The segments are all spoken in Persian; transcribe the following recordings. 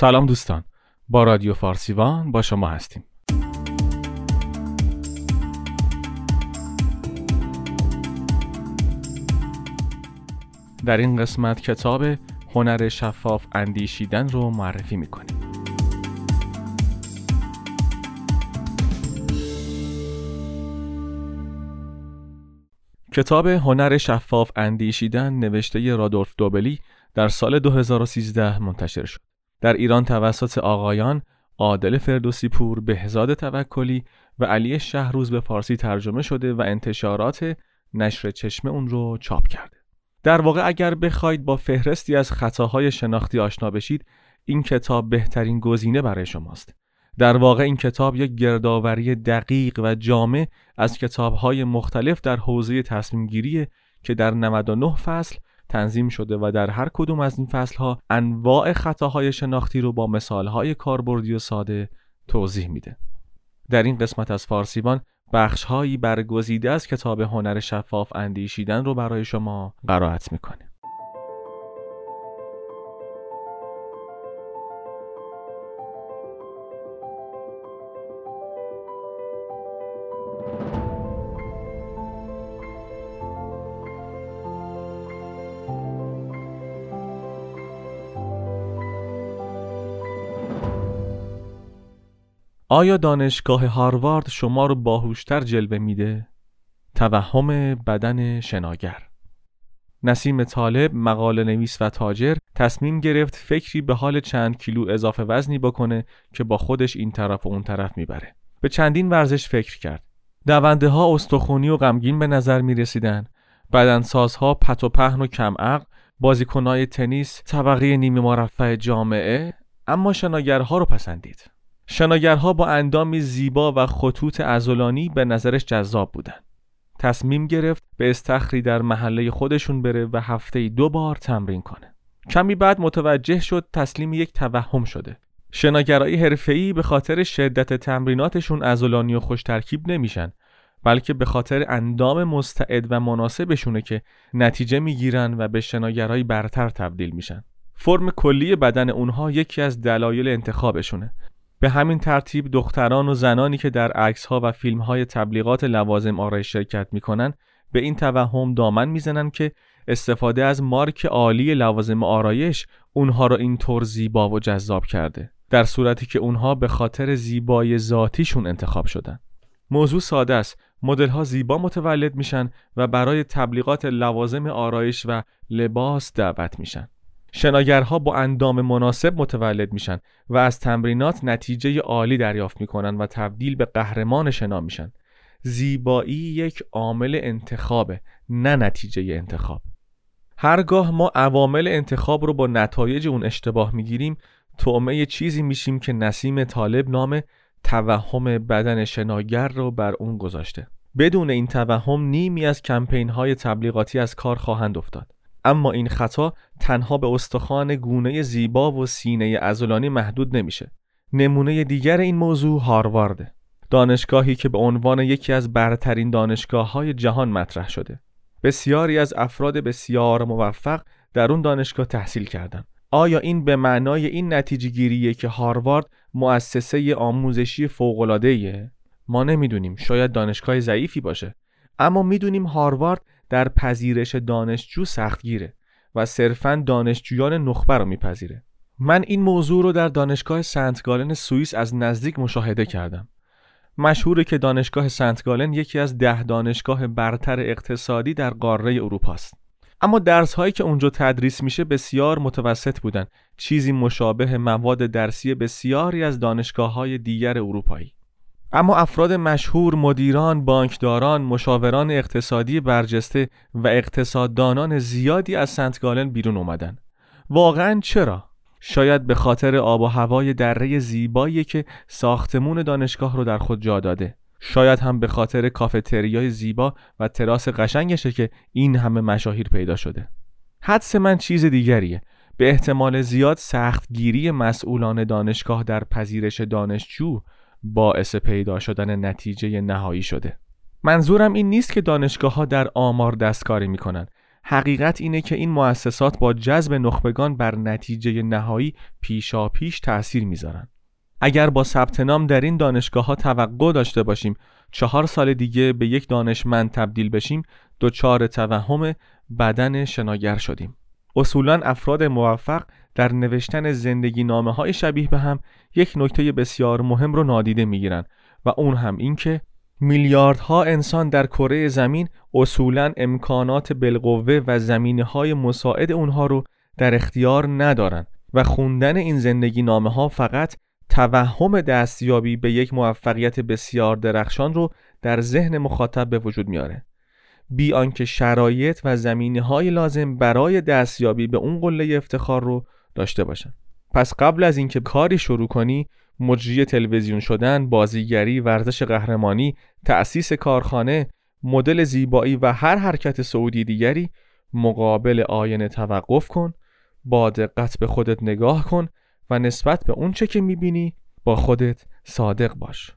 سلام دوستان. با رادیو فارسیوان با شما هستیم. در این قسمت کتاب هنر شفاف اندیشیدن رو معرفی می‌کنیم. کتاب هنر شفاف اندیشیدن نوشته رادولف دوبلی در سال 2013 منتشر شد. در ایران توسط آقایان عادل فردوسی پور، بهزاد توکلی و علی شهروز به فارسی ترجمه شده و انتشارات نشر چشمه اون رو چاپ کرده. در واقع اگر بخواید با فهرستی از خطاهای شناختی آشنا بشید، این کتاب بهترین گزینه برای شماست. در واقع این کتاب یک گردآوری دقیق و جامع از کتابهای مختلف در حوزه تصمیم گیری که در 99 فصل تنظیم شده و در هر کدوم از این فصلها انواع خطاهای شناختی رو با مثالهای کاربردی و ساده توضیح میده. در این قسمت از فارسیوان بخشهایی برگزیده از کتاب هنر شفاف اندیشیدن رو برای شما قرائت می‌کنه. آیا دانشگاه هاروارد شما رو باهوشتر جلوه میده؟ توهم بدن شناگر نسیم طالب مقاله نویس و تاجر تصمیم گرفت فکری به حال چند کیلو اضافه وزنی بکنه که با خودش این طرف و اون طرف می‌بره. به چندین ورزش فکر کرد. دونده ها استخونی و غمگین به نظر می رسیدن. بدنسازها پت و پهن و کم عقل، بازیکنای تنیس طبقه نیمه مرفع جامعه اما شناگرها رو پسندید. شناگرها با اندامی زیبا و خطوط ازولانی به نظرش جذاب بودند. تصمیم گرفت به استخری در محله خودشون بره و هفته دو بار تمرین کنه. کمی بعد متوجه شد تسلیم یک توهم شده. شناگرای حرفه‌ای به خاطر شدت تمریناتشون ازولانی و خوش ترکیب نمیشن بلکه به خاطر اندام مستعد و مناسبشونه که نتیجه می‌گیرن و به شناگرای برتر تبدیل میشن. فرم کلی بدن اونها یکی از دلایل انتخابشونه به همین ترتیب دختران و زنانی که در عکس ها و فیلم های تبلیغات لوازم آرایش شرکت می‌کنن به این توهم دامن می‌زنن که استفاده از مارک عالی لوازم آرایش اونها را اینطور زیبا و جذاب کرده در صورتی که اونها به خاطر زیبای ذاتیشون انتخاب شدن. موضوع ساده است. مدل ها زیبا متولد میشن و برای تبلیغات لوازم آرایش و لباس دعوت میشن. شناگرها با اندام مناسب متولد میشن و از تمرینات نتیجه عالی دریافت می‌کنن و تبدیل به قهرمان شنا میشن. زیبایی یک عامل انتخابه نه نتیجه انتخاب. هرگاه ما عوامل انتخاب رو با نتایج اون اشتباه می‌گیریم تعمه چیزی میشیم که نسیم طالب نام توهم بدن شناگر رو بر اون گذاشته. بدون این توهم نیمی از کمپین های تبلیغاتی از کار خواهند افتاد. اما این خطا تنها به استخوان گونه زیبا و سینه ازولانی محدود نمیشه. نمونه دیگر این موضوع هاروارده. دانشگاهی که به عنوان یکی از برترین دانشگاه های جهان مطرح شده. بسیاری از افراد بسیار موفق در اون دانشگاه تحصیل کردند. آیا این به معنای این نتیجه گیریه که هاروارد مؤسسه آموزشی فوق‌العاده‌ایه؟ ما نمی‌دونیم شاید دانشگاه ضعیفی باشه اما می‌دونیم هاروارد در پذیرش دانشجو سختگیره و صرفا دانشجویان نخبه رو میپذیره. من این موضوع رو در دانشگاه سنت گالن سوئیس از نزدیک مشاهده کردم. مشهوره که دانشگاه سنت گالن یکی از ده دانشگاه برتر اقتصادی در قاره اروپا است. اما درس هایی که اونجا تدریس میشه بسیار متوسط بودن. چیزی مشابه مواد درسی بسیاری از دانشگاه های دیگر اروپایی. اما افراد مشهور، مدیران، بانکداران، مشاوران اقتصادی برجسته و اقتصاددانان زیادی از سنت گالن بیرون اومدن. واقعا چرا؟ شاید به خاطر آب و هوای دره زیبایی که ساختمون دانشگاه رو در خود جا داده. شاید هم به خاطر کافتریای زیبا و تراس قشنگشه که این همه مشاهیر پیدا شده. حدس من چیز دیگریه. به احتمال زیاد سختگیری مسئولان دانشگاه در پذیرش دانشجو باعث پیدا شدن نتیجه نهایی شده منظورم این نیست که دانشگاه ها در آمار دستکاری کنند. حقیقت اینه که این مؤسسات با جذب نخبگان بر نتیجه نهایی پیشا پیش تأثیر می‌ذارن. اگر با ثبت نام در این دانشگاه ها توقع داشته باشیم چهار سال دیگه به یک دانشمند تبدیل بشیم دچار توهم بدن شناگر شدیم. اصولا افراد موفق در نوشتن زندگی نامه های شبیه به هم یک نکته بسیار مهم رو نادیده می‌گیرن و اون هم اینکه میلیاردها انسان در کره زمین اصولا امکانات بالقوه و زمینه های مساعد اونها رو در اختیار ندارن و خوندن این زندگی نامه ها فقط توهم دستیابی به یک موفقیت بسیار درخشان رو در ذهن مخاطب به وجود میاره. بی آنکه شرایط و زمینه های لازم برای دستیابی به اون قله افتخار رو داشته باشن. پس قبل از اینکه کاری شروع کنی مجری تلویزیون شدن، بازیگری، ورزش قهرمانی، تأسیس کارخانه، مدل زیبایی و هر حرکت سعودی دیگری مقابل آینه توقف کن با دقت به خودت نگاه کن و نسبت به اون چه که می‌بینی با خودت صادق باش.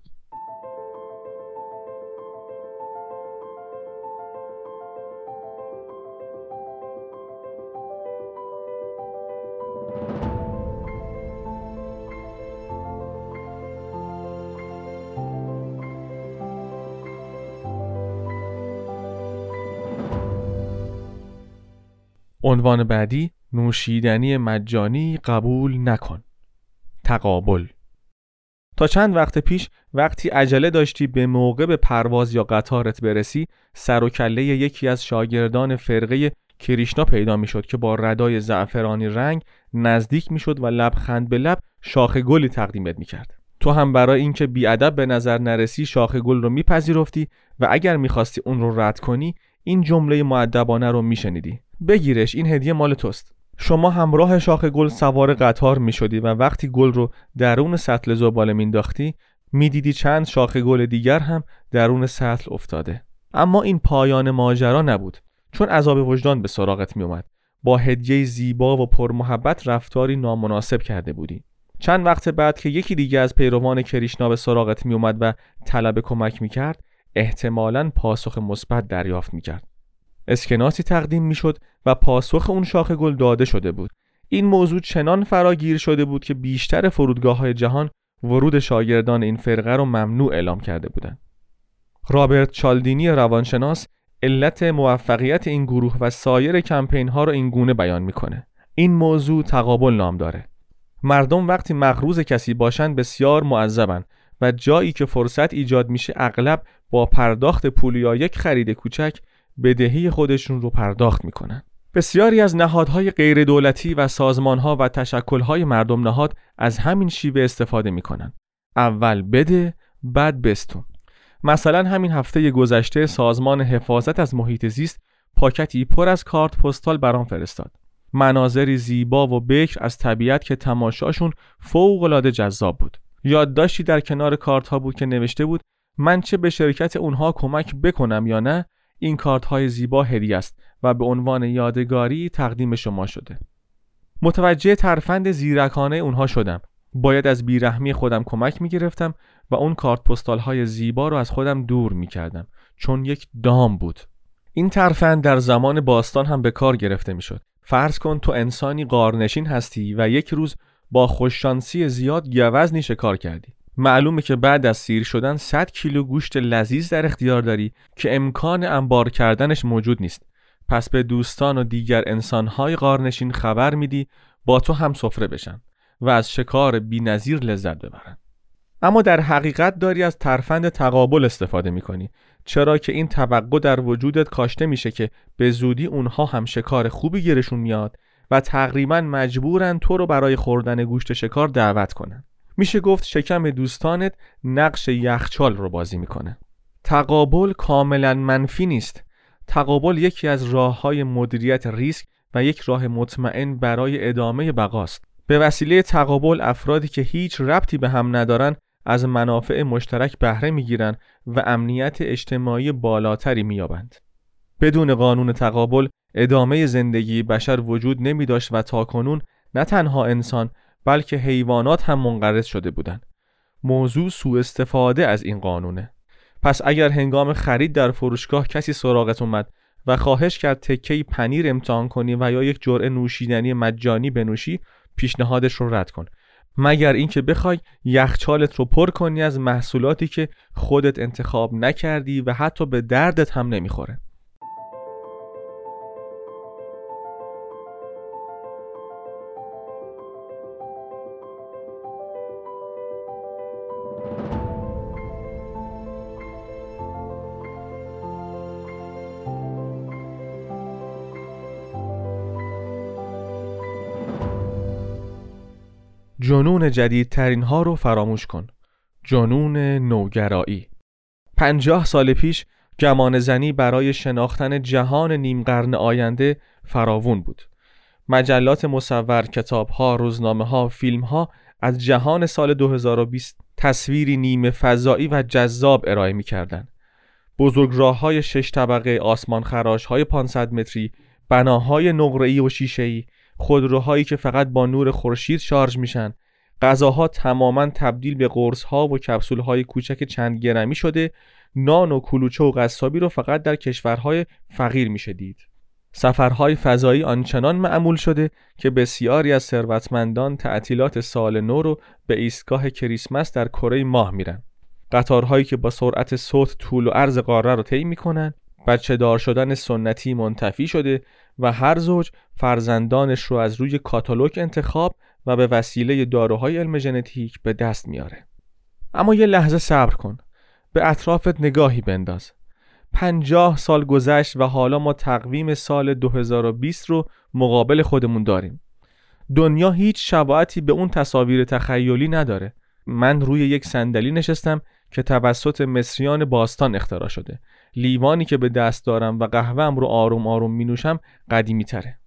عنوان بعدی نوشیدنی مجانی قبول نکن. تقابل. تا چند وقت پیش وقتی عجله داشتی به موقع به پرواز یا قطارت برسی سر و کله یکی از شاگردان فرقه کریشنا پیدا می‌شد که با ردای زعفرانی رنگ نزدیک می‌شد و لبخند به لب شاخ گلی تقدیمت می‌کرد. تو هم برای اینکه بیادب به نظر نرسی شاخ گل رو میپذیرفتی و اگر می‌خواستی اون رو رد کنی این جمله معدبانه رو میشنیدی. بگیرش این هدیه مال توست. شما همراه شاخ گل سوار قطار می شدی و وقتی گل رو درون سطل زباله مینداختی می‌دیدی چند شاخ گل دیگر هم درون سطل افتاده. اما این پایان ماجرا نبود چون عذاب وجدان به سراغت می اومد با هدیه زیبا و پرمحبت رفتاری نامناسب کرده بودی. چند وقت بعد که یکی دیگه از پیروان کریشنا به سراغت می اومد و طلب کمک می کرد احتمالاً پاسخ مثبت دریافت می کرد اسکناسی تقدیم می‌شد و پاسخ اون شاخ گل داده شده بود. این موضوع چنان فراگیر شده بود که بیشتر فرودگاه های جهان ورود شاگردان این فرقه رو ممنوع اعلام کرده بودند. رابرت چالدینی روانشناس علت موفقیت این گروه و سایر کمپین ها رو این گونه بیان می‌کنه. این موضوع تقابل نام داره. مردم وقتی مغروز کسی باشند بسیار معذبن و جایی که فرصت ایجاد میشه اغلب با پرداخت پول یا یک خرید کوچک بدهی خودشون رو پرداخت می‌کنن. بسیاری از نهادهای غیر دولتی و سازمانها و تشکلهای مردم نهاد از همین شیوه استفاده می‌کنن. اول بده بعد بستون. مثلا همین هفته گذشته سازمان حفاظت از محیط زیست پاکتی پر از کارت پستال برام فرستاد. مناظری زیبا و بکر از طبیعت که تماشاشون فوق العاده جذاب بود. یادداشتی در کنار کارت ها بود که نوشته بود من چه به شرکت اونها کمک بکنم یا نه این کارت های زیبا هدیه است و به عنوان یادگاری تقدیم شما شده. متوجه ترفند زیرکانه اونها شدم. باید از بیرحمی خودم کمک می گرفتم و اون کارت پستال های زیبا رو از خودم دور می کردم چون یک دام بود. این ترفند در زمان باستان هم به کار گرفته می شد. فرض کن تو انسانی قارنشین هستی و یک روز با خوششانسی زیاد گوزنی شکار کردی. معلومه که بعد از سیر شدن 100 کیلو گوشت لذیذ در اختیار داری که امکان انبار کردنش موجود نیست. پس به دوستان و دیگر انسانهای قارنشین خبر میدی با تو هم سفره بشن و از شکار نظیر لذت ببرن. اما در حقیقت داری از ترفند تقابل استفاده می‌کنی چرا که این توقع در وجودت کاشته میشه که به زودی اونها هم شکار خوبی گیرشون میاد و تقریبا مجبورن تو رو برای خوردن گوشت شکار دعوت کنن. میشه گفت شکم دوستانت نقش یخچال رو بازی می‌کنه. تقابل کاملا منفی نیست. تقابل یکی از راه های مدیریت ریسک و یک راه مطمئن برای ادامه بقاست. به وسیله تقابل افرادی که هیچ ربطی به هم ندارن از منافع مشترک بهره می‌گیرن و امنیت اجتماعی بالاتری مییابند. بدون قانون تقابل ادامه زندگی بشر وجود نمی داشت و تاکنون نه تنها انسان بلکه حیوانات هم منقرض شده بودند. موضوع سوء استفاده از این قانونه. پس اگر هنگام خرید در فروشگاه کسی سراغت اومد و خواهش کرد تکه پنیر امتحان کنی و یا یک جرعه نوشیدنی مجانی بنوشی پیشنهادش رو رد کن مگر اینکه بخوای یخچالت رو پر کنی از محصولاتی که خودت انتخاب نکردی و حتی به دردت هم نمی‌خوره جنون جدیدترین ها رو فراموش کن. جنون نوگرایی. پنجاه سال پیش گمان زنی برای شناختن جهان نیم قرن آینده فراوون بود. مجلات مصور، کتاب ها، روزنامه ها، فیلم ها از جهان سال 2020 تصویری نیمه فضایی و جذاب ارائه می کردن. بزرگ راه های شش طبقه آسمان خراش های 500 متری بناهای نقره‌ای و شیشه‌ای خودروهایی که فقط با نور خورشید شارژ میشن. غذاها تماما تبدیل به قرص ها و کپسول های کوچک چند گرمی شده. نان و کلوچه و قصابی رو فقط در کشورهای فقیر میشه دید. سفرهای فضایی آنچنان معمول شده که بسیاری از ثروتمندان تعطیلات سال نو رو به ایستگاه کریسمس در کره ماه میرن. قطارهایی که با سرعت صوت طول و عرض قاره رو طی می‌کنن. بچه دار شدن سنتی منتفی شده. و هر زوج فرزندانش رو از روی کاتالوگ انتخاب و به وسیله داروهای علم ژنتیک به دست میاره. اما یه لحظه صبر کن. به اطرافت نگاهی بنداز. پنجاه سال گذشت و حالا ما تقویم سال 2020 رو مقابل خودمون داریم. دنیا هیچ شباعتی به اون تصاویر تخیلی نداره. من روی یک صندلی نشستم که توسط مصریان باستان اختراع شده. لیوانی که به دست دارم و قهوهم رو آروم آروم می نوشم قدیمی تره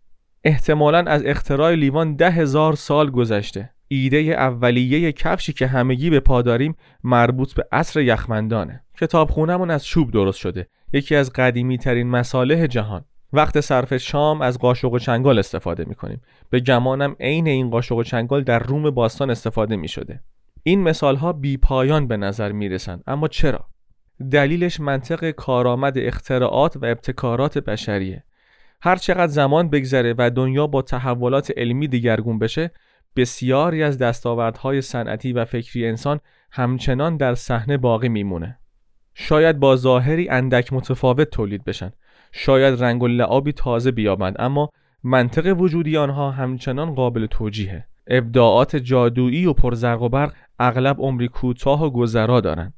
احتمالا از اختراع لیوان ده هزار سال گذشته. ایده اولیه کفشی که همگی به پا داریم مربوط به عصر یخمندانه. کتابخونهمون از چوب درست شده. یکی از قدیمی ترین مساله جهان. وقت صرف شام از قاشق و چنگال استفاده می کنیم به گمانم عین این قاشق و چنگال در روم باستان استفاده می شده این مثال ها بی پایان به نظر می رسن. اما چرا؟ دلیلش منطق کارآمد اختراعات و ابتکارات بشریه. هر چقدر زمان بگذره و دنیا با تحولات علمی دیگرگون بشه بسیاری از دستاوردهای صنعتی و فکری انسان همچنان در صحنه باقی میمونه. شاید با ظاهری اندک متفاوت تولید بشن. شاید رنگ و لعابی تازه بیابند اما منطق وجودی آنها همچنان قابل توجیهه. ابداعات جادویی و پرزرق و برق اغلب عمری کوتاه و گذرا دارند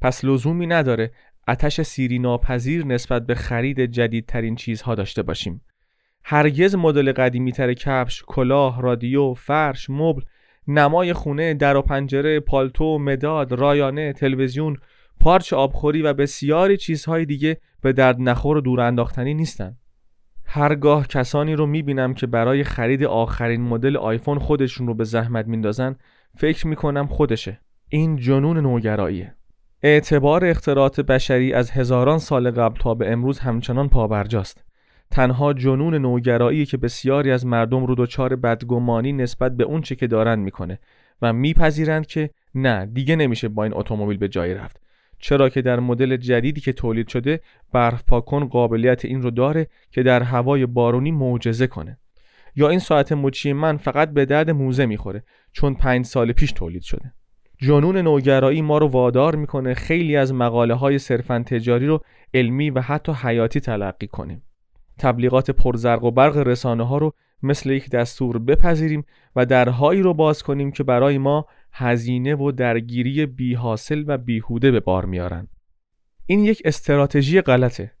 پس لزومی نداره اتش سیری ناپذیر نسبت به خرید جدیدترین چیزها داشته باشیم هرگز مدل قدیمی تر کفش، کلاه، رادیو، فرش، مبل، نمای خونه، در و پنجره، پالتو، مداد، رایانه، تلویزیون، پارچ آبخوری و بسیاری چیزهای دیگه به درد نخور و دور انداختنی نیستن. هرگاه کسانی رو می‌بینم که برای خرید آخرین مدل آیفون خودشون رو به زحمت میندازن فکر می‌کنم خودشه. این جنون نوگراییه. اعتبار اختراعات بشری از هزاران سال قبل تا به امروز همچنان پابرجاست. تنها جنون نوگرایی که بسیاری از مردم رو دچار بدگمانی نسبت به اون چه که دارند می‌کنه و میپذیرند که نه دیگه نمیشه با این اتومبیل به جایی رفت. چرا که در مدل جدیدی که تولید شده برف پاکن قابلیت این رو داره که در هوای بارونی معجزه کنه. یا این ساعت مچی من فقط به درد موزه می‌خوره چون پنج سال پیش تولید شده. جنون نوگرایی ما رو وادار می‌کنه خیلی از مقاله های صرفا تجاری رو علمی و حتی حیاتی تلقی کنیم. تبلیغات پرزرق و برق رسانه ها رو مثل یک دستور بپذیریم و درهایی رو باز کنیم که برای ما هزینه و درگیری بی حاصل و بیهوده به بار میارن این یک استراتژی غلطه.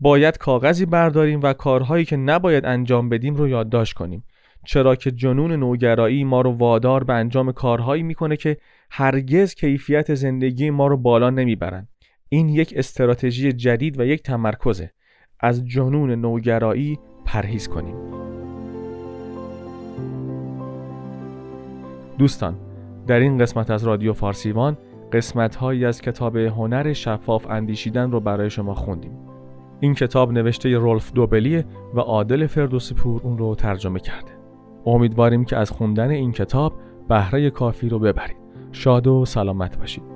باید کاغذی برداریم و کارهایی که نباید انجام بدیم رو یادداشت کنیم. چرا که جنون نوگرایی ما رو وادار به انجام کارهایی می‌کنه که هرگز کیفیت زندگی ما رو بالا نمی‌برند این یک استراتژی جدید و یک تمرکزه. از جنون نوگرایی پرهیز کنیم. دوستان در این قسمت از رادیو فارسیوان قسمت هایی از کتاب هنر شفاف اندیشیدن رو برای شما خوندیم. این کتاب نوشته رولف دوبلیه و عادل فردوسی پور اون رو ترجمه کرده. امیدواریم که از خوندن این کتاب بهره کافی رو ببرید. شاد و سلامت باشید.